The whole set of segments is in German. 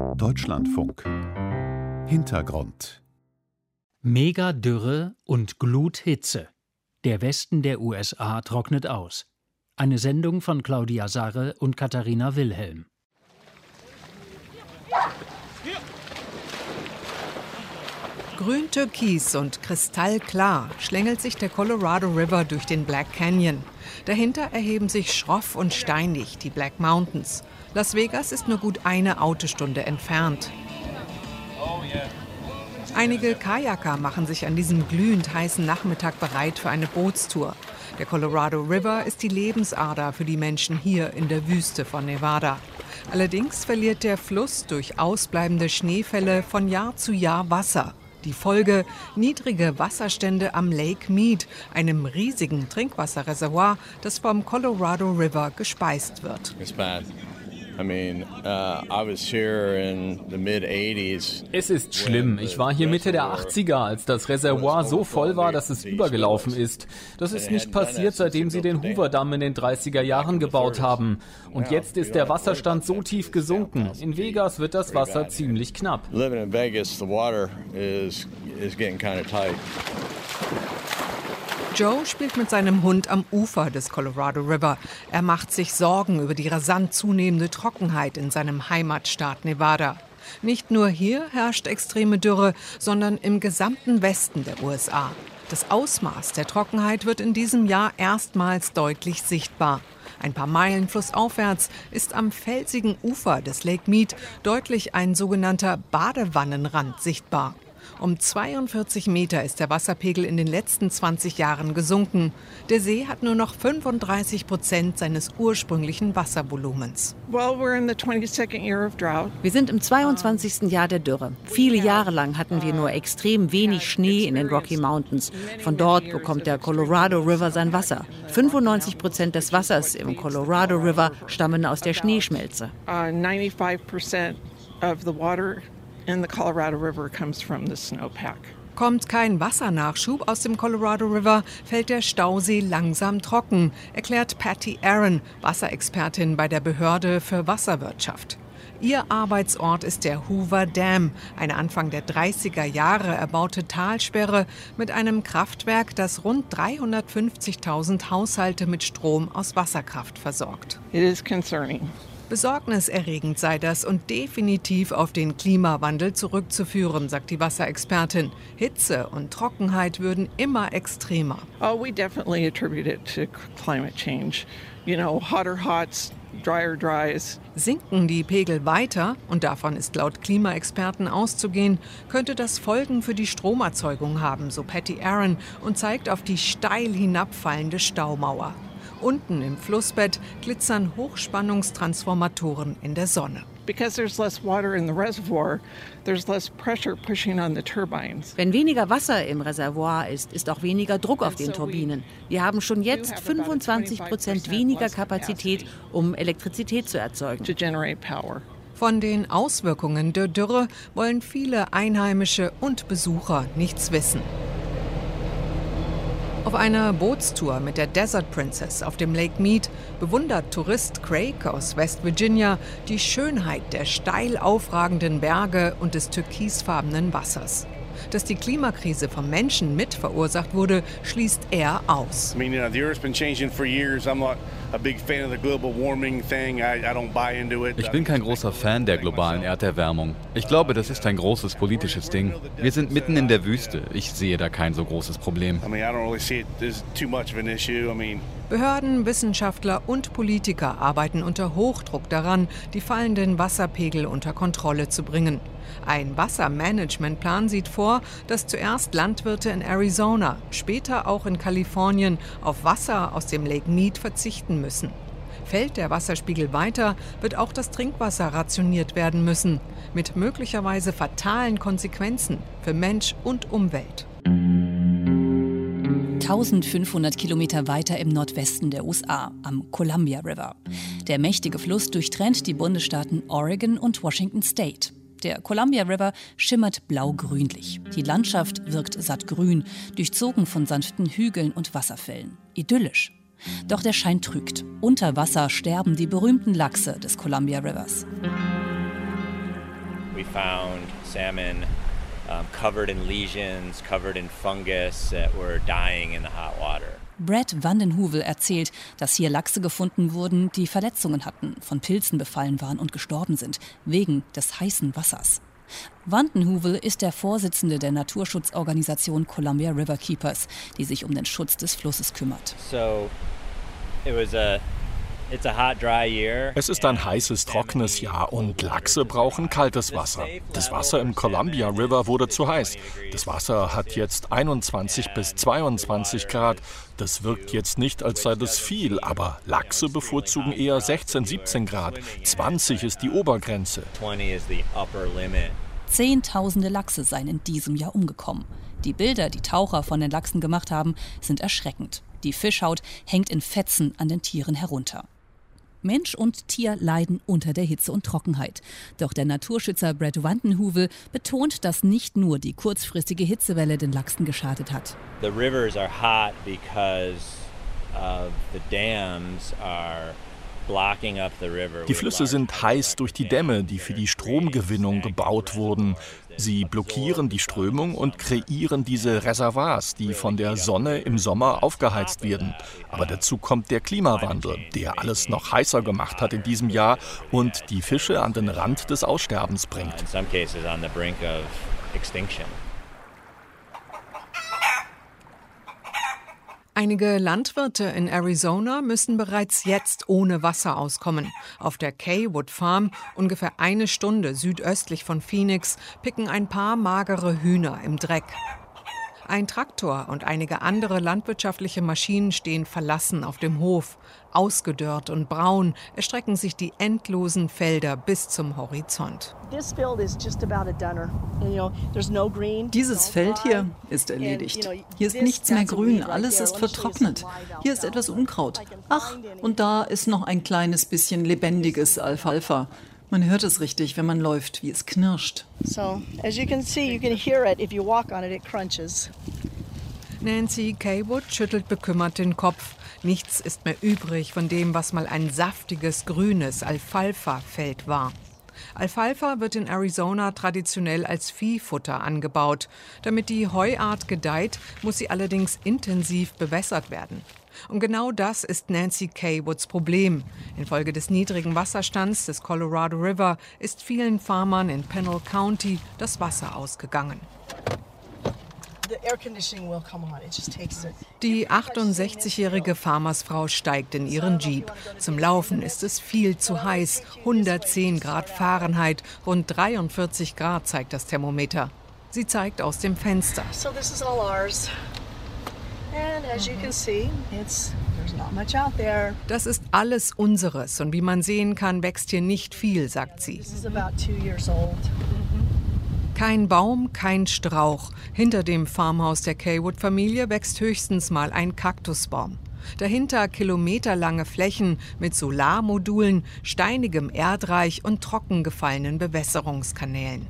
Deutschlandfunk Hintergrund Megadürre und Gluthitze. Der Westen der USA trocknet aus. Eine Sendung von Claudia Sarre und Katharina Wilhelm. Grün-türkis und kristallklar schlängelt sich der Colorado River durch den Black Canyon. Dahinter erheben sich schroff und steinig die Black Mountains. Las Vegas ist nur gut eine Autostunde entfernt. Einige Kajaker machen sich an diesem glühend heißen Nachmittag bereit für eine Bootstour. Der Colorado River ist die Lebensader für die Menschen hier in der Wüste von Nevada. Allerdings verliert der Fluss durch ausbleibende Schneefälle von Jahr zu Jahr Wasser. Die Folge niedrige Wasserstände am Lake Mead, einem riesigen Trinkwasserreservoir, das vom Colorado River gespeist wird. Es ist schlimm. Ich war hier Mitte der 80er, als das Reservoir so voll war, dass es übergelaufen ist. Das ist nicht passiert, seitdem sie den Hoover-Damm in den 30er Jahren gebaut haben. Und jetzt ist der Wasserstand so tief gesunken. In Vegas wird das Wasser ziemlich knapp. Living in Vegas, the water is, is getting kind of tight. Joe spielt mit seinem Hund am Ufer des Colorado River. Er macht sich Sorgen über die rasant zunehmende Trockenheit in seinem Heimatstaat Nevada. Nicht nur hier herrscht extreme Dürre, sondern im gesamten Westen der USA. Das Ausmaß der Trockenheit wird in diesem Jahr erstmals deutlich sichtbar. Ein paar Meilen flussaufwärts ist am felsigen Ufer des Lake Mead deutlich ein sogenannter Badewannenrand sichtbar. Um 42 Meter ist der Wasserpegel in den letzten 20 Jahren gesunken. Der See hat nur noch 35 Prozent seines ursprünglichen Wasservolumens. Wir sind im 22. Jahr der Dürre. Viele Jahre lang hatten wir nur extrem wenig Schnee in den Rocky Mountains. Von dort bekommt der Colorado River sein Wasser. 95 Prozent des Wassers im Colorado River stammen aus der Schneeschmelze. Uh, 95 of the water in the Colorado River comes from the snowpack. Kommt kein Wassernachschub aus dem Colorado River, fällt der Stausee langsam trocken, erklärt Patty Aaron, Wasserexpertin bei der Behörde für Wasserwirtschaft. Ihr Arbeitsort ist der Hoover Dam, eine Anfang der 30er Jahre erbaute Talsperre mit einem Kraftwerk, das rund 350.000 Haushalte mit Strom aus Wasserkraft versorgt. It is concerning. Besorgniserregend sei das und definitiv auf den Klimawandel zurückzuführen, sagt die Wasserexpertin. Hitze und Trockenheit würden immer extremer. Oh, we definitely attribute it to climate change. You know, hotter hots, drier dries. Sinken die Pegel weiter, und davon ist laut Klimaexperten auszugehen, könnte das Folgen für die Stromerzeugung haben, so Patty Aaron, und zeigt auf die steil hinabfallende Staumauer. Unten im Flussbett glitzern Hochspannungstransformatoren in der Sonne. Wenn weniger Wasser im Reservoir ist, ist auch weniger Druck auf den Turbinen. Wir haben schon jetzt 25 Prozent weniger Kapazität, um Elektrizität zu erzeugen. Von den Auswirkungen der Dürre wollen viele Einheimische und Besucher nichts wissen. Auf einer Bootstour mit der Desert Princess auf dem Lake Mead bewundert Tourist Craig aus West Virginia die Schönheit der steil aufragenden Berge und des türkisfarbenen Wassers. Dass die Klimakrise vom Menschen mit verursacht wurde, schließt er aus. I mean, you know, ich bin kein großer Fan der globalen Erderwärmung. Ich glaube, das ist ein großes politisches Ding. Wir sind mitten in der Wüste. Ich sehe da kein so großes Problem. Behörden, Wissenschaftler und Politiker arbeiten unter Hochdruck daran, die fallenden Wasserpegel unter Kontrolle zu bringen. Ein Wassermanagementplan sieht vor, dass zuerst Landwirte in Arizona, später auch in Kalifornien auf Wasser aus dem Lake Mead verzichten müssen. Fällt der Wasserspiegel weiter, wird auch das Trinkwasser rationiert werden müssen, mit möglicherweise fatalen Konsequenzen für Mensch und Umwelt. 1500 Kilometer weiter im Nordwesten der USA, am Columbia River. Der mächtige Fluss durchtrennt die Bundesstaaten Oregon und Washington State. Der Columbia River schimmert blau-grünlich. Die Landschaft wirkt sattgrün, durchzogen von sanften Hügeln und Wasserfällen. Idyllisch. Doch der Schein trügt. Unter Wasser sterben die berühmten Lachse des Columbia Rivers. We found salmon um, covered in lesions, covered in fungus that were dying in the hot water. Brad Vandenhovel erzählt, dass hier Lachse gefunden wurden, die Verletzungen hatten, von Pilzen befallen waren und gestorben sind, wegen des heißen Wassers. Vandenhovel ist der Vorsitzende der Naturschutzorganisation Columbia River Keepers, die sich um den Schutz des Flusses kümmert. So, it was a es ist ein heißes, trockenes Jahr und Lachse brauchen kaltes Wasser. Das Wasser im Columbia River wurde zu heiß. Das Wasser hat jetzt 21 bis 22 Grad. Das wirkt jetzt nicht, als sei das viel, aber Lachse bevorzugen eher 16, 17 Grad. 20 ist die Obergrenze. Zehntausende Lachse seien in diesem Jahr umgekommen. Die Bilder, die Taucher von den Lachsen gemacht haben, sind erschreckend. Die Fischhaut hängt in Fetzen an den Tieren herunter. Mensch und Tier leiden unter der Hitze und Trockenheit. Doch der Naturschützer Brad Wandenhuvel betont, dass nicht nur die kurzfristige Hitzewelle den Lachsen geschadet hat. The rivers are hot because of the dams are die Flüsse sind heiß durch die Dämme, die für die Stromgewinnung gebaut wurden. Sie blockieren die Strömung und kreieren diese Reservoirs, die von der Sonne im Sommer aufgeheizt werden. Aber dazu kommt der Klimawandel, der alles noch heißer gemacht hat in diesem Jahr und die Fische an den Rand des Aussterbens bringt. Einige Landwirte in Arizona müssen bereits jetzt ohne Wasser auskommen. Auf der Kaywood Farm, ungefähr eine Stunde südöstlich von Phoenix, picken ein paar magere Hühner im Dreck. Ein Traktor und einige andere landwirtschaftliche Maschinen stehen verlassen auf dem Hof. Ausgedörrt und braun erstrecken sich die endlosen Felder bis zum Horizont. Dieses Feld hier ist erledigt. Hier ist nichts mehr grün, alles ist vertrocknet. Hier ist etwas Unkraut. Ach, und da ist noch ein kleines bisschen lebendiges Alfalfa. Man hört es richtig, wenn man läuft, wie es knirscht. So, as you can see, you can hear it if you walk on it, it crunches. Nancy Kaywood schüttelt bekümmert den Kopf. Nichts ist mehr übrig von dem, was mal ein saftiges grünes Alfalfa-Feld war. Alfalfa wird in Arizona traditionell als Viehfutter angebaut. Damit die Heuart gedeiht, muss sie allerdings intensiv bewässert werden. Und genau das ist Nancy Kaywoods Problem. Infolge des niedrigen Wasserstands des Colorado River ist vielen Farmern in Pennell County das Wasser ausgegangen. Die 68-jährige Farmersfrau steigt in ihren Jeep. Zum Laufen ist es viel zu heiß. 110 Grad Fahrenheit, rund 43 Grad zeigt das Thermometer. Sie zeigt aus dem Fenster. So this is all ours. Das ist alles unseres und wie man sehen kann, wächst hier nicht viel, sagt sie. Kein Baum, kein Strauch. Hinter dem Farmhaus der Kaywood-Familie wächst höchstens mal ein Kaktusbaum. Dahinter kilometerlange Flächen mit Solarmodulen, steinigem Erdreich und trockengefallenen Bewässerungskanälen.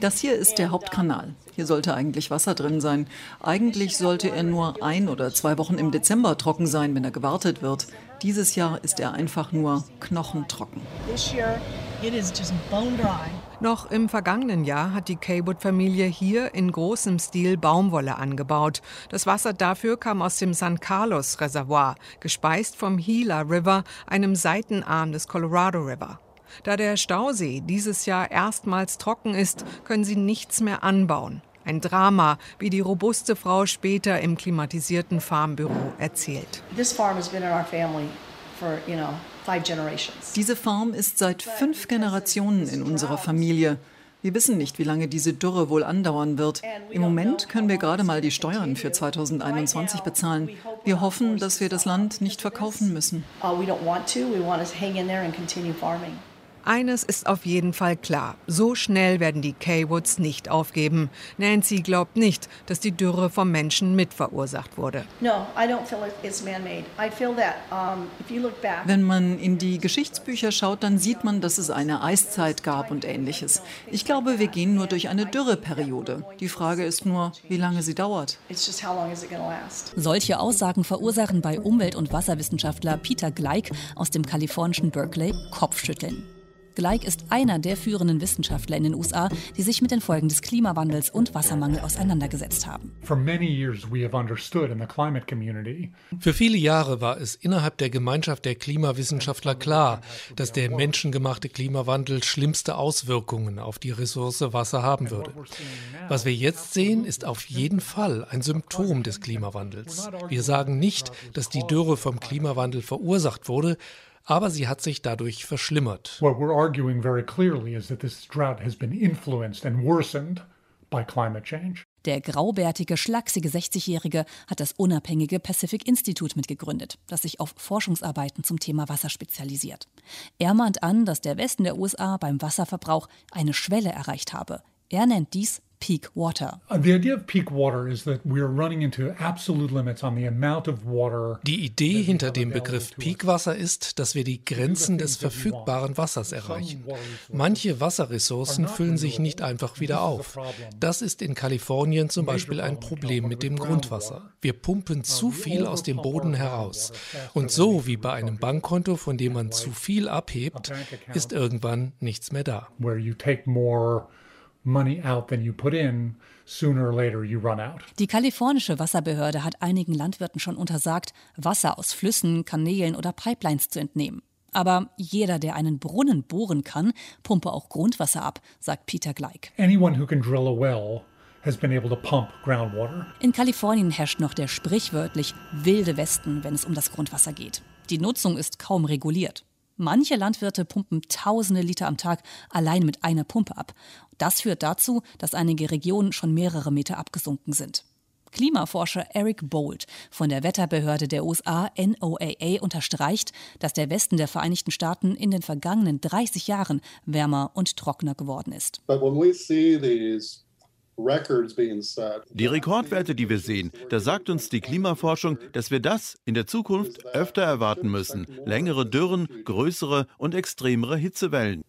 Das hier ist der Hauptkanal. Hier sollte eigentlich Wasser drin sein. Eigentlich sollte er nur ein oder zwei Wochen im Dezember trocken sein, wenn er gewartet wird. Dieses Jahr ist er einfach nur knochentrocken. Noch im vergangenen Jahr hat die Kaywood-Familie hier in großem Stil Baumwolle angebaut. Das Wasser dafür kam aus dem San Carlos Reservoir, gespeist vom Gila River, einem Seitenarm des Colorado River. Da der Stausee dieses Jahr erstmals trocken ist, können sie nichts mehr anbauen. Ein Drama, wie die robuste Frau später im klimatisierten Farmbüro erzählt. Diese Farm ist seit fünf Generationen in unserer Familie. Wir wissen nicht, wie lange diese Dürre wohl andauern wird. Im Moment können wir gerade mal die Steuern für 2021 bezahlen. Wir hoffen, dass wir das Land nicht verkaufen müssen. Eines ist auf jeden Fall klar. So schnell werden die Kaywoods nicht aufgeben. Nancy glaubt nicht, dass die Dürre vom Menschen mitverursacht wurde. Wenn man in die Geschichtsbücher schaut, dann sieht man, dass es eine Eiszeit gab und ähnliches. Ich glaube, wir gehen nur durch eine Dürreperiode. Die Frage ist nur, wie lange sie dauert. Solche Aussagen verursachen bei Umwelt- und Wasserwissenschaftler Peter Gleik aus dem kalifornischen Berkeley Kopfschütteln. Gleich ist einer der führenden Wissenschaftler in den USA, die sich mit den Folgen des Klimawandels und Wassermangel auseinandergesetzt haben. Für viele Jahre war es innerhalb der Gemeinschaft der Klimawissenschaftler klar, dass der menschengemachte Klimawandel schlimmste Auswirkungen auf die Ressource Wasser haben würde. Was wir jetzt sehen, ist auf jeden Fall ein Symptom des Klimawandels. Wir sagen nicht, dass die Dürre vom Klimawandel verursacht wurde, aber sie hat sich dadurch verschlimmert. What we're arguing very clearly is that this drought has been influenced and worsened by climate change. Der graubärtige, schlachsige 60-Jährige hat das unabhängige Pacific Institute mitgegründet, das sich auf Forschungsarbeiten zum Thema Wasser spezialisiert. Er mahnt an, dass der Westen der USA beim Wasserverbrauch eine Schwelle erreicht habe. Er nennt dies peak water. Uh, the idea of peak water is that we are running into absolute limits on the amount of water. Die Idee hinter dem Begriff Peakwasser ist, dass wir die Grenzen des verfügbaren Wassers erreichen. Manche Wasserressourcen füllen sich nicht einfach wieder auf. Das ist in Kalifornien zum Beispiel ein Problem mit dem Grundwasser. Wir pumpen zu viel aus dem Boden heraus. Und so wie bei einem Bankkonto, von dem man zu viel abhebt, ist irgendwann nichts mehr da. Money out than you put in, sooner or later you run out. Die kalifornische Wasserbehörde hat einigen Landwirten schon untersagt, Wasser aus Flüssen, Kanälen oder Pipelines zu entnehmen. Aber jeder, der einen Brunnen bohren kann, pumpe auch Grundwasser ab, sagt Peter Gleich. Anyone who can drill a well in Kalifornien herrscht noch der sprichwörtlich wilde Westen, wenn es um das Grundwasser geht. Die Nutzung ist kaum reguliert. Manche Landwirte pumpen tausende Liter am Tag allein mit einer Pumpe ab. Das führt dazu, dass einige Regionen schon mehrere Meter abgesunken sind. Klimaforscher Eric Bold von der Wetterbehörde der USA NOAA unterstreicht, dass der Westen der Vereinigten Staaten in den vergangenen 30 Jahren wärmer und trockener geworden ist. But when we see these die Rekordwerte, die wir sehen, da sagt uns die Klimaforschung, dass wir das in der Zukunft öfter erwarten müssen. Längere Dürren, größere und extremere Hitzewellen.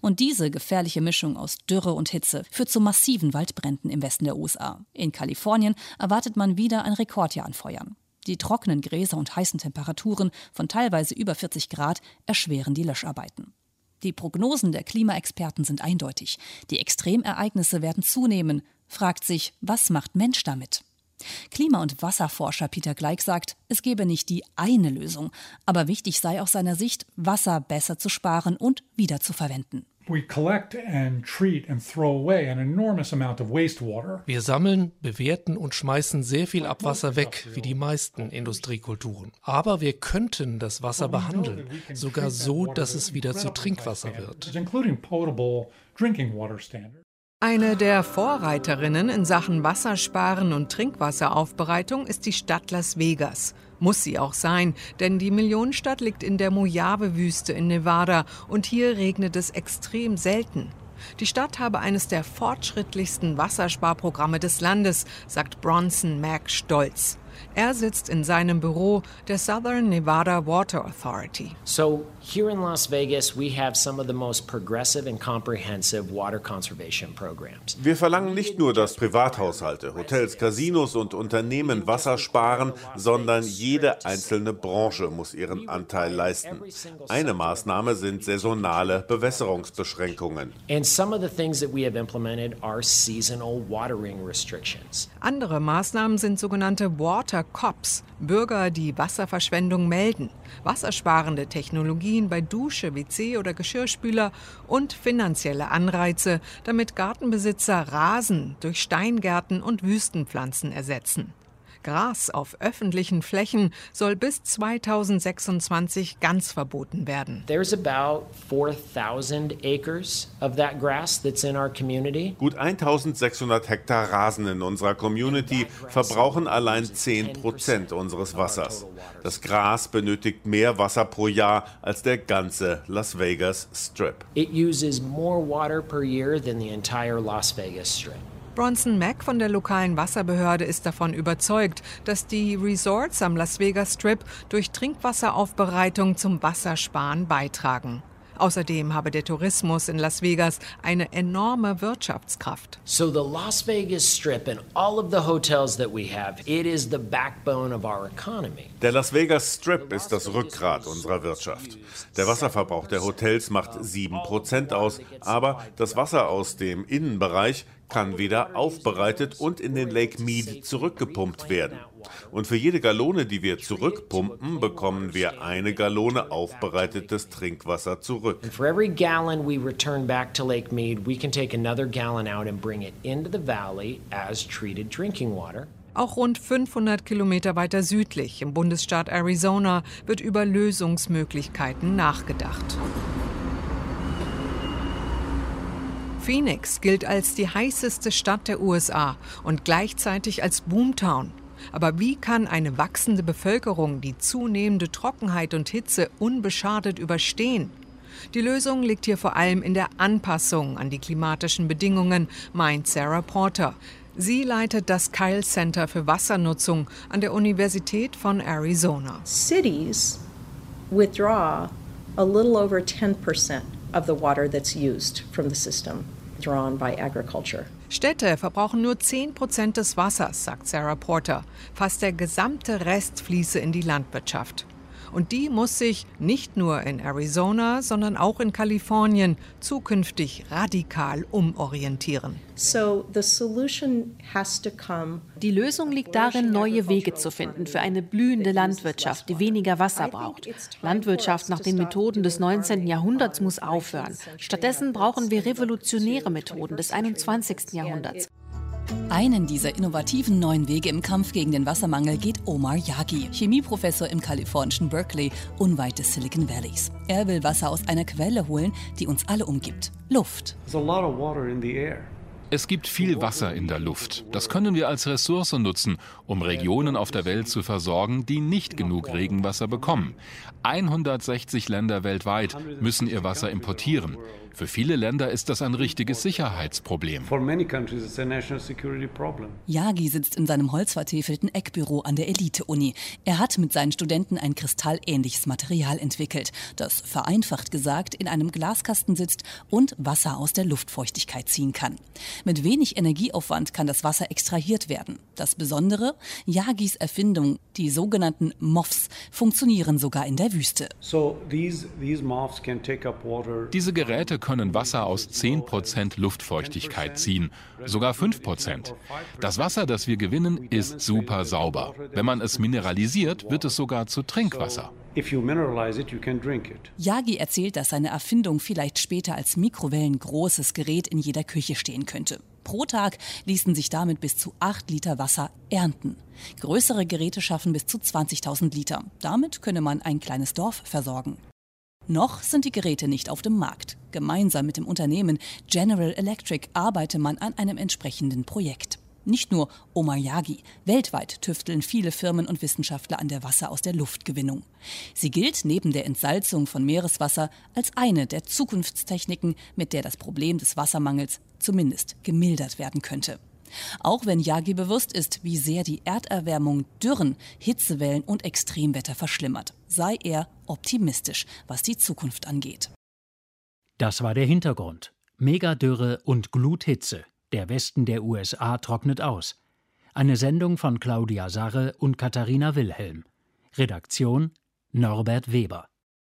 Und diese gefährliche Mischung aus Dürre und Hitze führt zu massiven Waldbränden im Westen der USA. In Kalifornien erwartet man wieder ein Rekordjahr an Feuern. Die trockenen Gräser und heißen Temperaturen von teilweise über 40 Grad erschweren die Löscharbeiten. Die Prognosen der Klimaexperten sind eindeutig. Die Extremereignisse werden zunehmen. Fragt sich, was macht Mensch damit? Klima- und Wasserforscher Peter Gleich sagt, es gebe nicht die eine Lösung, aber wichtig sei aus seiner Sicht, Wasser besser zu sparen und Wir sammeln, bewerten und schmeißen sehr viel Abwasser weg, wie die meisten Industriekulturen. Aber wir könnten das Wasser behandeln, sogar so, dass es wieder zu Trinkwasser wird. Eine der Vorreiterinnen in Sachen Wassersparen und Trinkwasseraufbereitung ist die Stadt Las Vegas. Muss sie auch sein, denn die Millionenstadt liegt in der Mojave-Wüste in Nevada und hier regnet es extrem selten. Die Stadt habe eines der fortschrittlichsten Wassersparprogramme des Landes, sagt Bronson Mack stolz. Er sitzt in seinem Büro der Southern Nevada Water Authority. So here in Las Vegas we have some of the most progressive and comprehensive water conservation programs. Wir verlangen nicht nur, dass Privathaushalte, Hotels, Casinos und Unternehmen Wasser sparen, sondern jede einzelne Branche muss ihren Anteil leisten. Eine Maßnahme sind saisonale Bewässerungsbeschränkungen. And some of the things that we have implemented are seasonal watering restrictions. Andere Maßnahmen sind sogenannte Water Cops, Bürger, die Wasserverschwendung melden, wassersparende Technologien bei Dusche, WC oder Geschirrspüler und finanzielle Anreize, damit Gartenbesitzer Rasen durch Steingärten und Wüstenpflanzen ersetzen. Gras auf öffentlichen Flächen soll bis 2026 ganz verboten werden. There's about 4000 acres of that grass that's in our community. Gut 1600 Hektar Rasen in unserer Community verbrauchen allein 10 Prozent unseres Wassers. Das Gras benötigt mehr Wasser pro Jahr als der ganze Las Vegas Strip. It uses more water per year than the entire Las Vegas Strip. Bronson Mack von der lokalen Wasserbehörde ist davon überzeugt, dass die Resorts am Las Vegas Strip durch Trinkwasseraufbereitung zum Wassersparen beitragen. Außerdem habe der Tourismus in Las Vegas eine enorme Wirtschaftskraft. So the Las Vegas Strip and all of the hotels that we have, it is the backbone of our economy. Der Las Vegas Strip ist das Rückgrat unserer Wirtschaft. Der Wasserverbrauch der Hotels macht 7% aus, aber das Wasser aus dem Innenbereich kann wieder aufbereitet und in den Lake Mead zurückgepumpt werden. Und für jede Gallone, die wir zurückpumpen, bekommen wir eine Gallone aufbereitetes Trinkwasser zurück. For every gallon we return back to Lake Mead, we can take another gallon out and bring it into the valley as treated drinking water. Auch rund 500 Kilometer weiter südlich im Bundesstaat Arizona wird über Lösungsmöglichkeiten nachgedacht. Phoenix gilt als die heißeste Stadt der USA und gleichzeitig als Boomtown. Aber wie kann eine wachsende Bevölkerung die zunehmende Trockenheit und Hitze unbeschadet überstehen? Die Lösung liegt hier vor allem in der Anpassung an die klimatischen Bedingungen, meint Sarah Porter. Sie leitet das Kyle Center für Wassernutzung an der Universität von Arizona. Cities withdraw a little over 10% of the water that's used from the system drawn by agriculture. Städte verbrauchen nur 10 Prozent des Wassers, sagt Sarah Porter. Fast der gesamte Rest fließe in die Landwirtschaft. Und die muss sich nicht nur in Arizona, sondern auch in Kalifornien zukünftig radikal umorientieren. Die Lösung liegt darin, neue Wege zu finden für eine blühende Landwirtschaft, die weniger Wasser braucht. Landwirtschaft nach den Methoden des 19. Jahrhunderts muss aufhören. Stattdessen brauchen wir revolutionäre Methoden des 21. Jahrhunderts. Einen dieser innovativen neuen Wege im Kampf gegen den Wassermangel geht Omar Yagi, Chemieprofessor im kalifornischen Berkeley, unweit des Silicon Valleys. Er will Wasser aus einer Quelle holen, die uns alle umgibt: Luft. Es gibt viel Wasser in der Luft. Das können wir als Ressource nutzen, um Regionen auf der Welt zu versorgen, die nicht genug Regenwasser bekommen. 160 Länder weltweit müssen ihr Wasser importieren. Für viele Länder ist das ein richtiges Sicherheitsproblem. Yagi sitzt in seinem holzvertäfelten Eckbüro an der Elite-Uni. Er hat mit seinen Studenten ein kristallähnliches Material entwickelt, das vereinfacht gesagt in einem Glaskasten sitzt und Wasser aus der Luftfeuchtigkeit ziehen kann. Mit wenig Energieaufwand kann das Wasser extrahiert werden. Das Besondere, Yagis Erfindung, die sogenannten MOFs, funktionieren sogar in der Wüste. Diese Geräte können Wasser aus 10% Luftfeuchtigkeit ziehen, sogar 5%. Das Wasser, das wir gewinnen, ist super sauber. Wenn man es mineralisiert, wird es sogar zu Trinkwasser. Yagi erzählt, dass seine Erfindung vielleicht später als mikrowellengroßes Gerät in jeder Küche stehen könnte. Pro Tag ließen sich damit bis zu 8 Liter Wasser ernten. Größere Geräte schaffen bis zu 20.000 Liter. Damit könne man ein kleines Dorf versorgen. Noch sind die Geräte nicht auf dem Markt. Gemeinsam mit dem Unternehmen General Electric arbeite man an einem entsprechenden Projekt. Nicht nur Omayagi. Weltweit tüfteln viele Firmen und Wissenschaftler an der Wasser aus der Luftgewinnung. Sie gilt neben der Entsalzung von Meereswasser als eine der Zukunftstechniken, mit der das Problem des Wassermangels zumindest gemildert werden könnte. Auch wenn Yagi bewusst ist, wie sehr die Erderwärmung Dürren, Hitzewellen und Extremwetter verschlimmert, sei er optimistisch, was die Zukunft angeht. Das war der Hintergrund. Megadürre und Gluthitze. Der Westen der USA trocknet aus. Eine Sendung von Claudia Sarre und Katharina Wilhelm. Redaktion Norbert Weber.